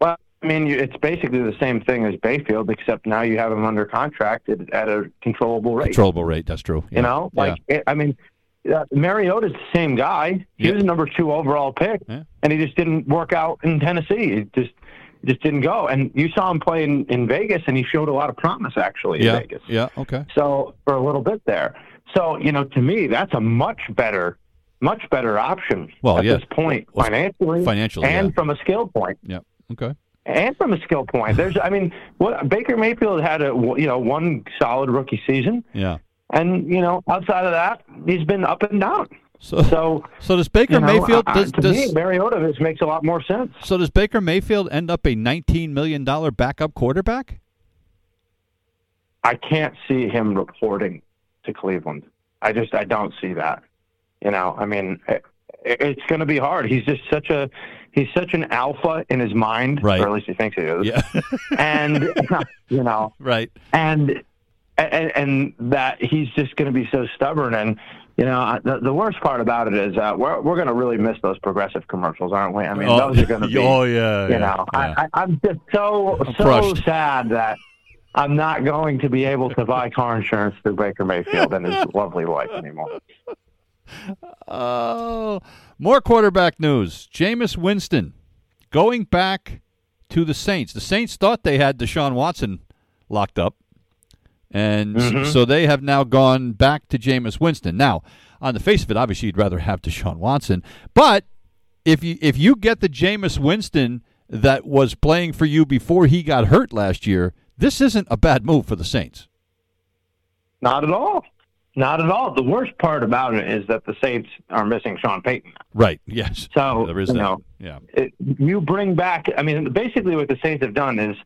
Well, I mean, you, it's basically the same thing as Bayfield, except now you have him under contract at, at a controllable rate. Controllable rate. That's true. Yeah. You know, like it, I mean, uh, Mariota's the same guy. He Yeah. was a number two overall pick, Yeah. and he just didn't work out in Tennessee. It just it just didn't go. And you saw him play in, in Vegas, and he showed a lot of promise actually in yeah. Vegas. Yeah. Okay. So for a little bit there. So you know, to me, that's a much better, much better option Well, at this point Well, financially, financially, and from a skill point Yeah. Okay. and from a skill point. There's, I mean, what Baker Mayfield had a you know one solid rookie season, Yeah. And you know outside of that, he's been up and down. So, So so does Baker you know, Mayfield uh, to does me, Mariota this makes a lot more sense. so does Baker Mayfield end up a nineteen million dollar backup quarterback? I can't see him reporting to Cleveland. I just I don't see that. You know, I mean, it, it's going to be hard. He's just such a he's such an alpha in his mind, Right. or at least he thinks he is. Yeah. And you know, right. and and, and that he's just going to be so stubborn. And you know, the, the worst part about it is uh, we're we're going to really miss those progressive commercials, aren't we? I mean, those are going to be. oh yeah. you yeah, know, yeah. I, I, I'm just so I'm so crushed. sad that I'm not going to be able to buy car insurance through Baker Mayfield and his lovely wife anymore. Oh, more quarterback news. Jameis Winston going back to the Saints. The Saints thought they had Deshaun Watson locked up, and Mhm. so they have now gone back to Jameis Winston. Now, on the face of it, obviously you'd rather have Deshaun Watson, but if you if you get the Jameis Winston that was playing for you before he got hurt last year, this isn't a bad move for the Saints. Not at all. Not at all. The worst part about it is that the Saints are missing Sean Payton. Right? Yes. So there is you that. know, yeah. it, you bring back. I mean, basically, what the Saints have done is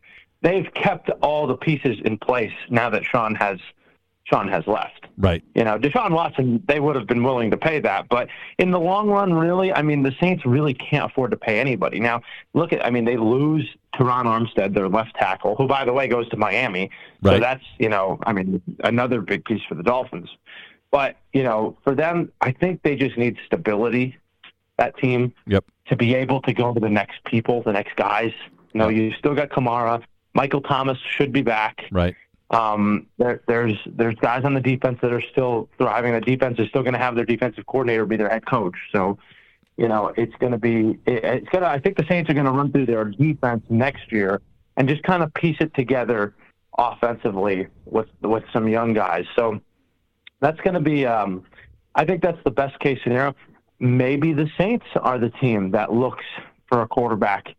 they've kept all the pieces in place now that Sean has Sean has left. Right. You know, Deshaun Watson, they would have been willing to pay that. But in the long run, really, I mean, the Saints really can't afford to pay anybody. Now, look at, I mean, they lose Terron Armstead, their left tackle, who, by the way, goes to Miami. Right. So that's, you know, I mean, another big piece for the Dolphins. But, you know, for them, I think they just need stability, that team, Yep. to be able to go to the next people, the next guys. You know, you still got Kamara. Michael Thomas should be back. Right. Um, there, there's there's guys on the defense that are still thriving. The defense is still going to have their defensive coordinator be their head coach. So, you know, it's going to be it, it's going to. I think the Saints are going to run through their defense next year and just kind of piece it together offensively with with some young guys. So that's going to be. Um, I think that's the best case scenario. Maybe the Saints are the team that looks for a quarterback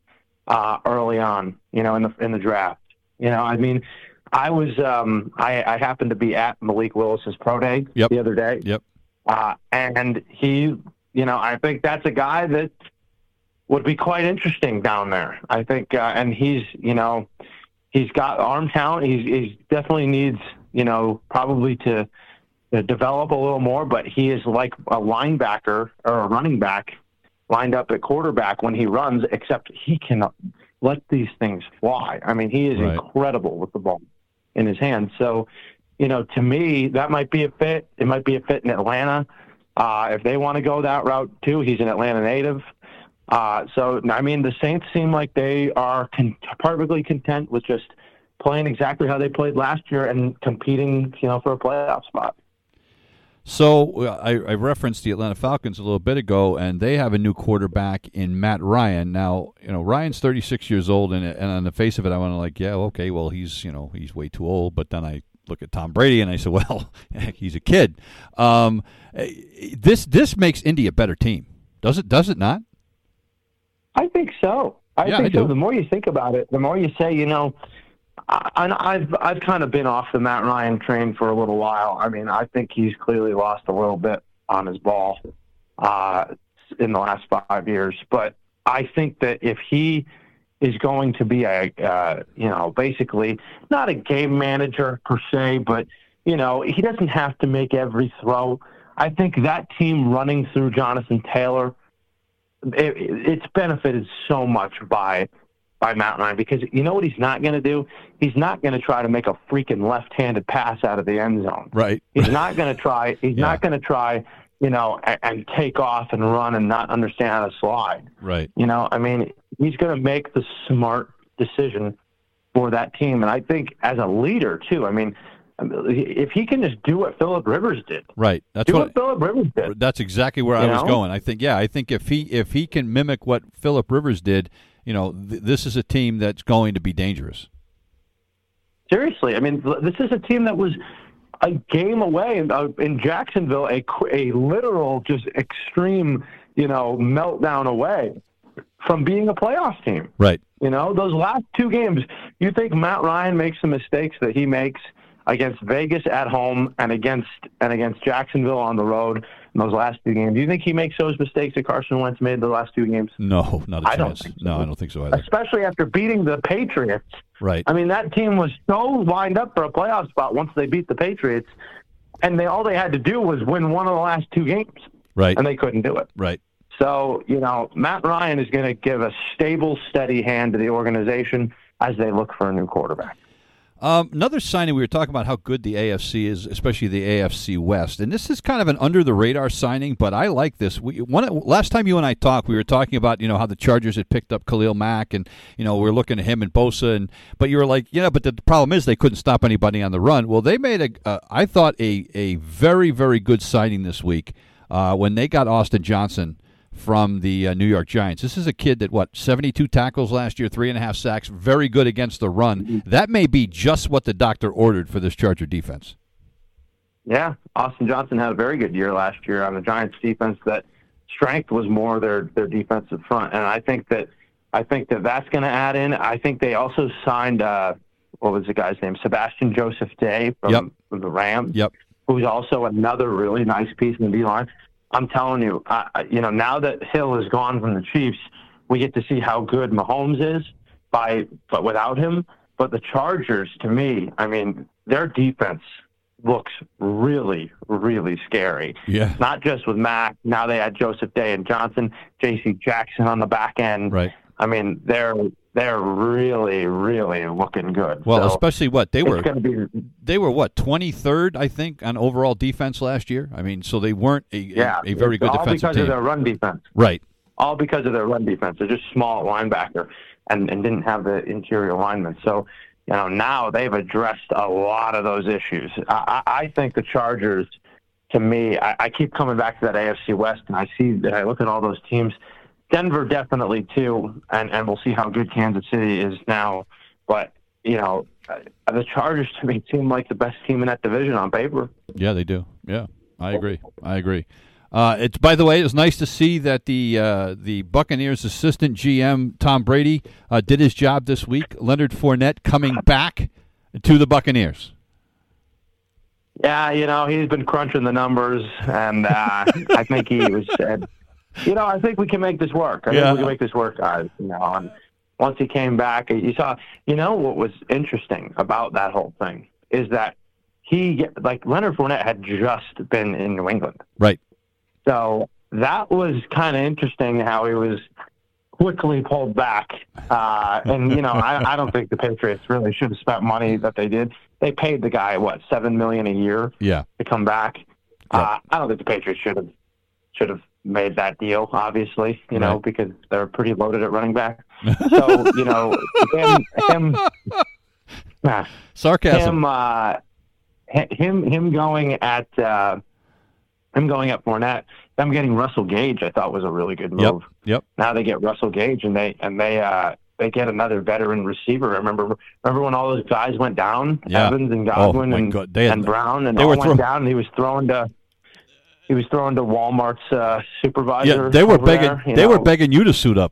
uh, early on. You know, in the in the draft. You know, I mean. I was um, I, I happened to be at Malik Willis's pro day Yep. the other day, Yep. uh, and he, you know, I think that's a guy that would be quite interesting down there. I think, uh, and he's, you know, he's got arm talent. He's, he's definitely needs you know, probably to, to develop a little more. But he is like a linebacker or a running back lined up at quarterback when he runs, except he can let these things fly. I mean, he is Right. incredible with the ball in his hand. So, you know, to me, that might be a fit. It might be a fit in Atlanta. Uh, if they want to go that route too, he's an Atlanta native. Uh, so, I mean, the Saints seem like they are con- perfectly content with just playing exactly how they played last year and competing, you know, for a playoff spot. So uh, I, I referenced the Atlanta Falcons a little bit ago, and they have a new quarterback in Matt Ryan. Now, you know, Ryan's 36 years old, and, and on the face of it, I want to like, yeah, okay, well, he's you know he's way too old. But then I look at Tom Brady, and I say, well, he's a kid. Um, eh, this this makes Indy a better team, does it? Does it not? I think so. I Yeah, think I so. The more you think about it, the more you say, you know, I, I've I've kind of been off the Matt Ryan train for a little while. I mean, I think he's clearly lost a little bit on his ball uh, in the last five years. But I think that if he is going to be a uh, you know basically not a game manager per se, but you know he doesn't have to make every throw. I think that team running through Jonathan Taylor it, it's benefited so much by by Matt Ryan because you know what he's not going to do? He's not going to try to make a freaking left-handed pass out of the end zone. Right. He's not going to try. He's Yeah. not going to try, you know, and, and take off and run and not understand how to slide. Right. You know, I mean, he's going to make the smart decision for that team, and I think as a leader too. I mean, if he can just do what Philip Rivers did, Right. That's do what. what Philip Rivers did. That's exactly where I You was going. I think, yeah, I think if he if he can mimic what Philip Rivers did, you know, th- this is a team that's going to be dangerous. Seriously, I mean, this is a team that was a game away in, uh, in Jacksonville, a a literal just extreme, you know, meltdown away from being a playoff team. Right. You know, those last two games, you think Matt Ryan makes the mistakes that he makes against Vegas at home and against and against Jacksonville on the road in those last two games. Do you think he makes those mistakes that Carson Wentz made the last two games? No, not a I don't chance. so. No, I don't think so either. Especially after beating the Patriots. Right. I mean, that team was so lined up for a playoff spot once they beat the Patriots, and they all they had to do was win one of the last two games, Right. and they couldn't do it. Right. So, you know, Matt Ryan is going to give a stable, steady hand to the organization as they look for a new quarterback. Um, another signing, we were talking about how good the AFC is, especially the AFC West, and this is kind of an under the radar signing, but I like this. We one last time you and I talked, we were talking about you know how the Chargers had picked up Khalil Mack, and you know we are looking at him and Bosa, and but you were like, yeah, but the problem is they couldn't stop anybody on the run. Well, they made a, uh, I thought a a very very good signing this week uh, when they got Austin Johnson from the uh, New York Giants. This is a kid that what seventy two tackles last year, three and a half sacks, very good against the run. That may be just what the doctor ordered for this Charger defense. Yeah, Austin Johnson had a very good year last year on the Giants defense. That strength was more their their defensive front, and I think that I think that that's going to add in. I think they also signed uh, what was the guy's name, Sebastian Joseph Day from, Yep. from the Rams. Yep. who's also another really nice piece in the D line. I'm telling you, I, you know, now that Hill is gone from the Chiefs, we get to see how good Mahomes is by, but without him. But the Chargers, to me, I mean, their defense looks really, really scary. Yeah. Not just with Mack. Now they had Joseph Day and Johnson, J.C. Jackson on the back end. Right. I mean, they're they're really, really looking good. Well, So especially what they were be they were what twenty third, I think, on overall defense last year. I mean, so they weren't a, a- yeah, a, very it's good all defensive because team. of their run defense. Right. all because of their run defense. They're just small linebacker and, and didn't have the interior linemen. So, you know, now they've addressed a lot of those issues. I, I I think the Chargers, to me, I, I keep coming back to that AFC West, and I see that I look at all those teams. Denver definitely too, and, and we'll see how good Kansas City is now. But you know, uh, the Chargers to me seem like the best team in that division on paper. Yeah, they do. Yeah, I agree. I agree. Uh, it's by the way, it was nice to see that the uh, the Buccaneers assistant GM Tom Brady uh, did his job this week. Leonard Fournette coming back to the Buccaneers. Yeah, you know, he's been crunching the numbers, and uh, I think he was said, you know, I think we can make this work. I Yeah. think we can make this work, guys. You know, and once he came back, you saw, you know, what was interesting about that whole thing is that he like Leonard Fournette had just been in New England, Right. so that was kind of interesting how he was quickly pulled back. Uh, and you know, I, I don't think the Patriots really should have spent money that they did. They paid the guy what seven million a year Yeah. to come back. Uh, I don't think the Patriots should have should have made that deal. Obviously, you know, Right. because they're pretty loaded at running back. So you know, him him ah, Sarcasm. him uh, him him going at uh, him going at Fournette. Them getting Russell Gage, I thought was a really good move. Yep. Now they get Russell Gage, and they and they uh, they get another veteran receiver. Remember remember when all those guys went down, Yeah. Evans and Oh Godwin my and God. Had, and Brown, and they all went throw- down. And he was throwing to he was throwing to Walmart's uh, supervisor. yeah, they were begging. there, you they were begging you to suit up.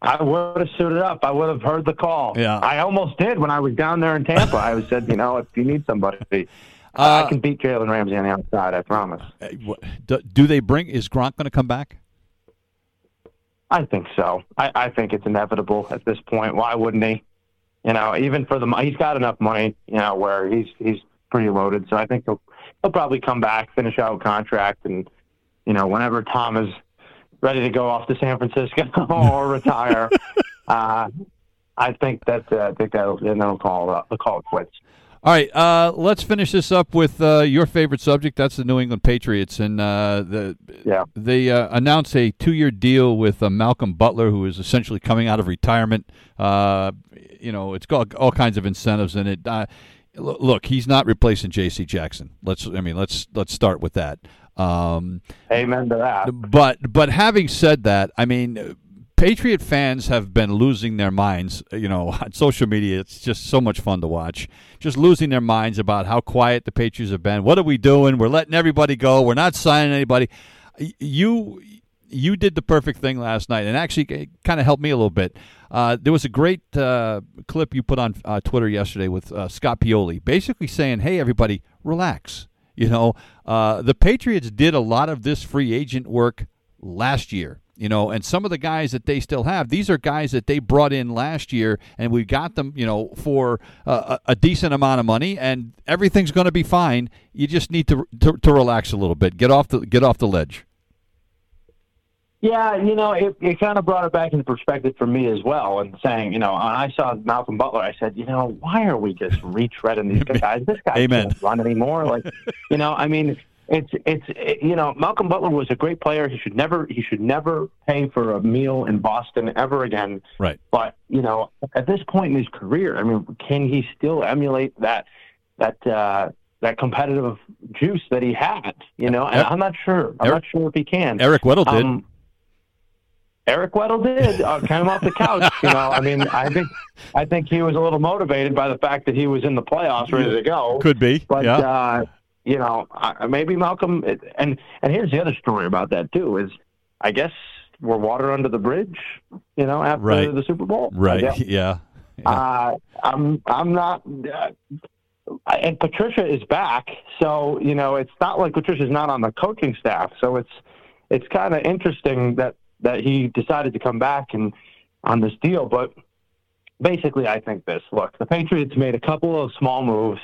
I would have suited up. I would have heard the call. Yeah. I almost did when I was down there in Tampa. I said, you know, if you need somebody, Uh, I can beat Jalen Ramsey on the outside. I promise. Uh, Do, do they bring? Is Gronk going to come back? I think so. I, I think it's inevitable at this point. Why wouldn't he? You know, even for the he's got enough money. You know, where he's he's pretty loaded. So I think he'll he'll probably come back, finish out a contract, and you know, whenever Tom is ready to go off to San Francisco or retire, uh, I think that uh, I think that then they'll call it, they'll call it quits. All right, uh, let's finish this up with uh, your favorite subject. That's the New England Patriots, and uh, the Yeah. they uh, announced a two-year deal with uh, Malcolm Butler, who is essentially coming out of retirement. Uh, you know, it's got all kinds of incentives in it. Look, he's not replacing J.C. Jackson. Let's, I mean, let's let's start with that. Um, Amen to that. but but having said that, I mean, Patriot fans have been losing their minds. You know, on social media, it's just so much fun to watch. Just losing their minds about how quiet the Patriots have been. What are we doing? We're letting everybody go. We're not signing anybody. You you did the perfect thing last night, and actually kind of helped me a little bit. Uh, there was a great uh, clip you put on uh, Twitter yesterday with uh, Scott Pioli, basically saying, "Hey, everybody, relax." You know, uh, the Patriots did a lot of this free agent work last year. You know, and some of the guys that they still have, these are guys that they brought in last year, and we got them, you know, for uh, a, decent amount of money, and everything's going to be fine. You just need to, to to relax a little bit, get off the get off the ledge. Yeah, you know, it, it kind of brought it back into perspective for me as well. And saying, you know, when I saw Malcolm Butler, I said, you know, why are we just retreading these guys? This guy Amen. can't run anymore. Like, you know, I mean, it's it's it, you know, Malcolm Butler was a great player. He should never he should never pay for a meal in Boston ever again. Right. But you know, at this point in his career, I mean, can he still emulate that that uh, that competitive juice that he had? You know, and I'm not sure. I'm Eric- not sure if he can. Eric Weddle did. Um, Eric Weddle did. Uh, came off the couch. You know, I mean, I think I think he was a little motivated by the fact that he was in the playoffs, ready to go. Could be. But yeah. uh, you know, I- maybe Malcolm. And and here's the other story about that too. Is I guess we're water under the bridge. You know, after Right. the Super Bowl. Right. Yeah. Yeah. Uh, I'm I'm not. Uh, and Patricia is back, so you know it's not like Patricia's not on the coaching staff. So it's it's kind of interesting that that he decided to come back and on this deal. But basically, I think this: look, the Patriots made a couple of small moves.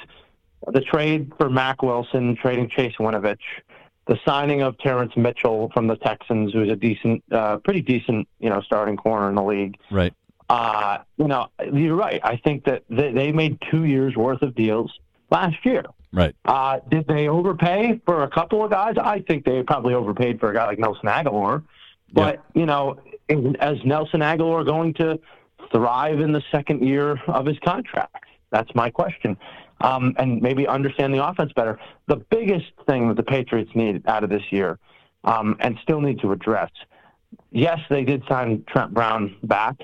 The trade for Mack Wilson, trading Chase Winovich, the signing of Terrance Mitchell from the Texans, who's a decent, uh, pretty decent, you know, starting corner in the league. right. Uh, you know, you're right. I think that they, they made two years worth of deals last year. Right. Uh, did they overpay for a couple of guys? I think they probably overpaid for a guy like Nelson Agholor. But, you know, is- is Nelson Agholor going to thrive in the second year of his contract? That's my question. Um, and maybe understand the offense better. The biggest thing that the Patriots need out of this year um, and still need to address yes, they did sign Trent Brown back.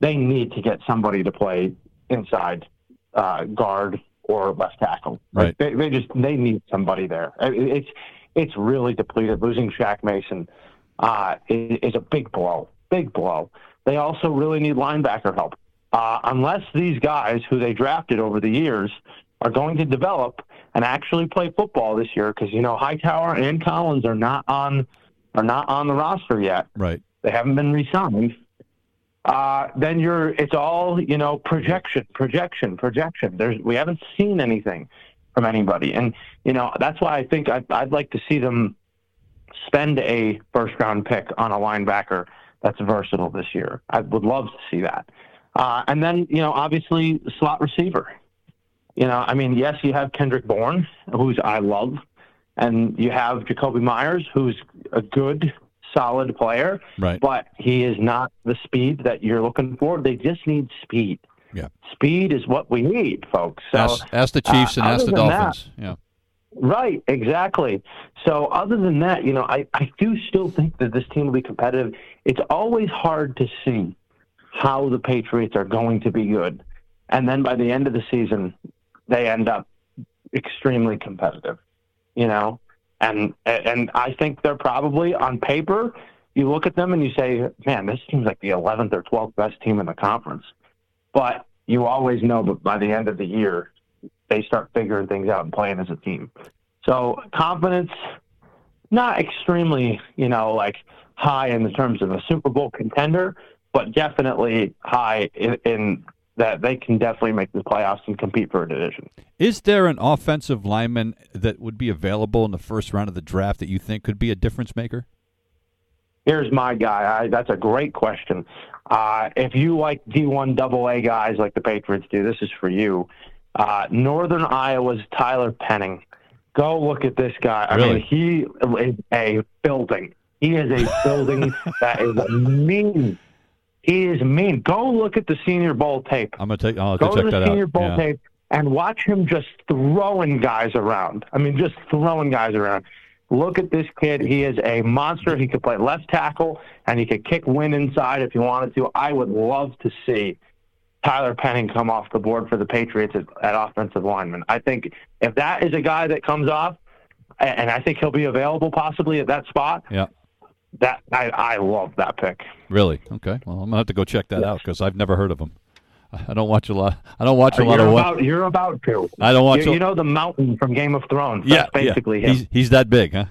They need to get somebody to play inside uh, guard or left tackle. Right. They, they just they need somebody there. It's it's really depleted. Losing Shaq Mason uh, is, is a big blow. Big blow. They also really need linebacker help. Uh, unless these guys who they drafted over the years are going to develop and actually play football this year, because you know Hightower and Collins are not on are not on the roster yet. Right. They haven't been re-signed. Uh, then you're it's all you know projection, projection, projection. There's we haven't seen anything. from anybody. And you know that's why I think I'd, I'd like to see them spend a first round pick on a linebacker that's versatile this year. I would love to see that. Uh, and then you know obviously slot receiver. You know, I mean, yes, you have Kendrick Bourne, who's I love, and you have Jakobi Meyers, who's a good, solid player, Right. but he is not the speed that you're looking for. They just need speed. Yeah. Speed is what we need, folks. So, ask, ask the Chiefs uh, and ask the than that- Dolphins. yeah. Right, exactly. So, other than that, you know, I, I do still think that this team will be competitive. It's always hard to see how the Patriots are going to be good. And then by the end of the season, they end up extremely competitive, you know? And, and I think they're probably on paper, you look at them and you say, man, this seems like the 11th or 12th best team in the conference. But you always know that by the end of the year, they start figuring things out and playing as a team. So confidence, not extremely, you know, like high in the terms of a Super Bowl contender, but definitely high in, in that they can definitely make the playoffs and compete for a division. Is there an offensive lineman that would be available in the first round of the draft that you think could be a difference maker? Here's my guy. I, that's a great question. Uh, if you like D1 double A guys like the Patriots do, this is for you. Uh, Northern Iowa's Tyler Penning. Go look at this guy. I Really? mean, he is a building. He is a building that is mean. He is mean. Go look at the Senior Bowl tape. I'm gonna take. I'll Go to to the Senior out. Bowl Yeah. tape and watch him just throwing guys around. I mean, just throwing guys around. Look at this kid. He is a monster. He could play left tackle and he could kick win inside if he wanted to. I would love to see Tyler Penning come off the board for the Patriots at, at offensive lineman. I think if that is a guy that comes off, and I think he'll be available possibly at that spot. Yeah. That I, I love that pick. Really? Okay. Well, I'm gonna have to go check that out because I've never heard of him. I don't watch a lot. I don't watch a lot You're of what. about, you're about to. I don't watch. You, a- you know the mountain from Game of Thrones. yeah, basically yeah. He's he's that big, huh?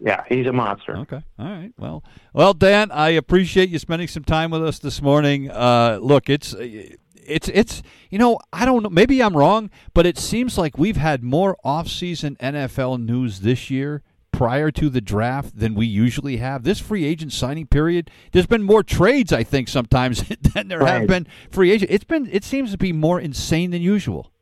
Yeah, he's a monster. Okay. All right. Well, well, Dan, I appreciate you spending some time with us this morning. Uh, look, it's it's it's you know I don't know. Maybe I'm wrong, but it seems like we've had more off-season NFL news this year prior to the draft than we usually have. This free agent signing period, there's been more trades, I think, sometimes than there have been free agent. It's been it seems to be more insane than usual.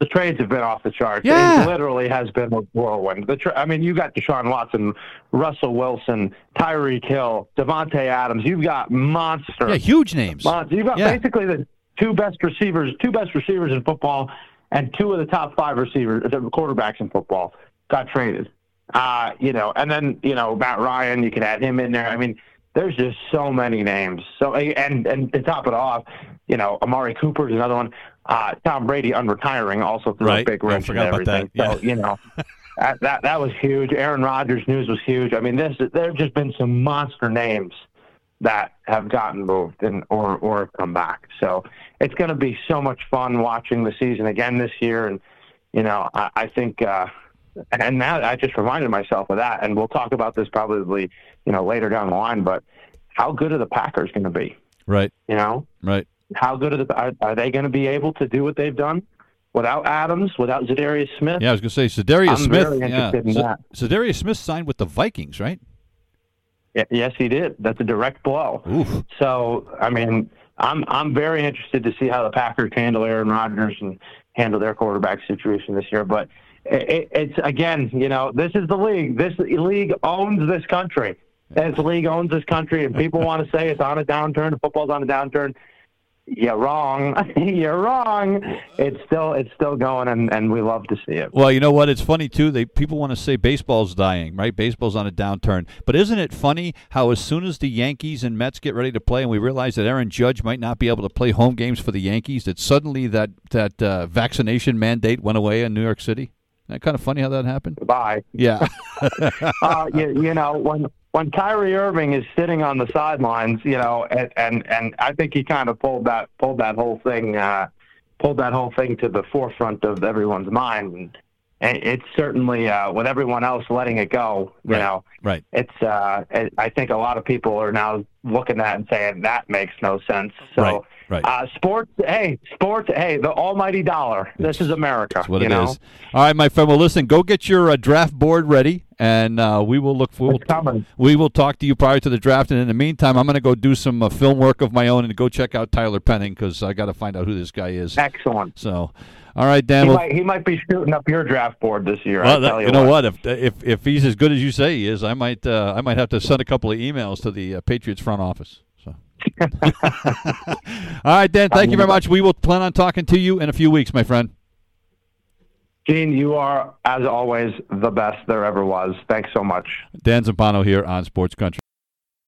The trades have been off the charts. Yeah. It literally has been a whirlwind. The tra- I mean, you got Deshaun Watson, Russell Wilson, Tyreek Hill, Davante Adams. You've got monster. Yeah, huge names. monster. You've got Yeah. basically the two best receivers, two best receivers in football, and two of the top five receivers, the quarterbacks in football, got traded. Uh, you know, and then you know Matt Ryan, you could add him in there. I mean, there's just so many names. So and and to top it off, you know, Amari Cooper is another one. Uh, Tom Brady unretiring also threw Right. a big I wrench in everything. that. So you know. That, that that was huge. Aaron Rodgers news was huge. I mean, this there have just been some monster names that have gotten moved and or or come back. So it's going to be so much fun watching the season again this year. And you know, I, I think, uh, and now I just reminded myself of that. And we'll talk about this probably you know later down the line. But how good are the Packers going to be? Right. You know, Right. How good are the are, are they going to be able to do what they've done without Adams, without Za'Darius Smith? Yeah, I was going to say Zadarius I'm Smith. very yeah. interested in Z- that. Za'Darius Smith signed with the Vikings, right? Y- Yes, he did. That's a direct blow. Oof. So, I mean, I'm I'm very interested to see how the Packers handle Aaron Rodgers and handle their quarterback situation this year. But it, it's again, you know, this is the league. This league owns this country. This league owns this country, and people want to say it's on a downturn. Football's on a downturn. You're wrong. You're wrong. It's still it's still going, and, and we love to see it. Well, you know what? It's funny too. They people want to say baseball's dying, right? Baseball's on a downturn. But isn't it funny how as soon as the Yankees and Mets get ready to play, and we realize that Aaron Judge might not be able to play home games for the Yankees, that suddenly that that uh, vaccination mandate went away in New York City. Isn't that kind of funny how that happened? Bye. Yeah. uh, you, you know, when when Kyrie Irving is sitting on the sidelines, you know, and and, and I think he kind of pulled that pulled that whole thing uh, pulled that whole thing to the forefront of everyone's mind. And it's certainly uh, with everyone else letting it go, you Right. know, right. it's uh, it, I think a lot of people are now looking at it and saying that makes no sense. So Right. Right. Uh, sports, hey, sports, hey, the almighty dollar. This is America. That's what you it know? is. All right, my friend. Well, listen, go get your uh, draft board ready, and uh, we will look. We'll, we will talk to you prior to the draft, and in the meantime, I'm going to go do some uh, film work of my own and go check out Tyler Penning because I got to find out who this guy is. Excellent. So, all right, Dan. He, well, might, he might be shooting up your draft board this year. well, I that- tell you, you, know what? If if if he's as good as you say he is, I might uh, I might have to send a couple of emails to the uh, Patriots front office. All right, Dan. Thank you very much. We will plan on talking to you in a few weeks, my friend. Gene, you are, as always, the best there ever was. Thanks so much. Dan Zampano here on Sports Country.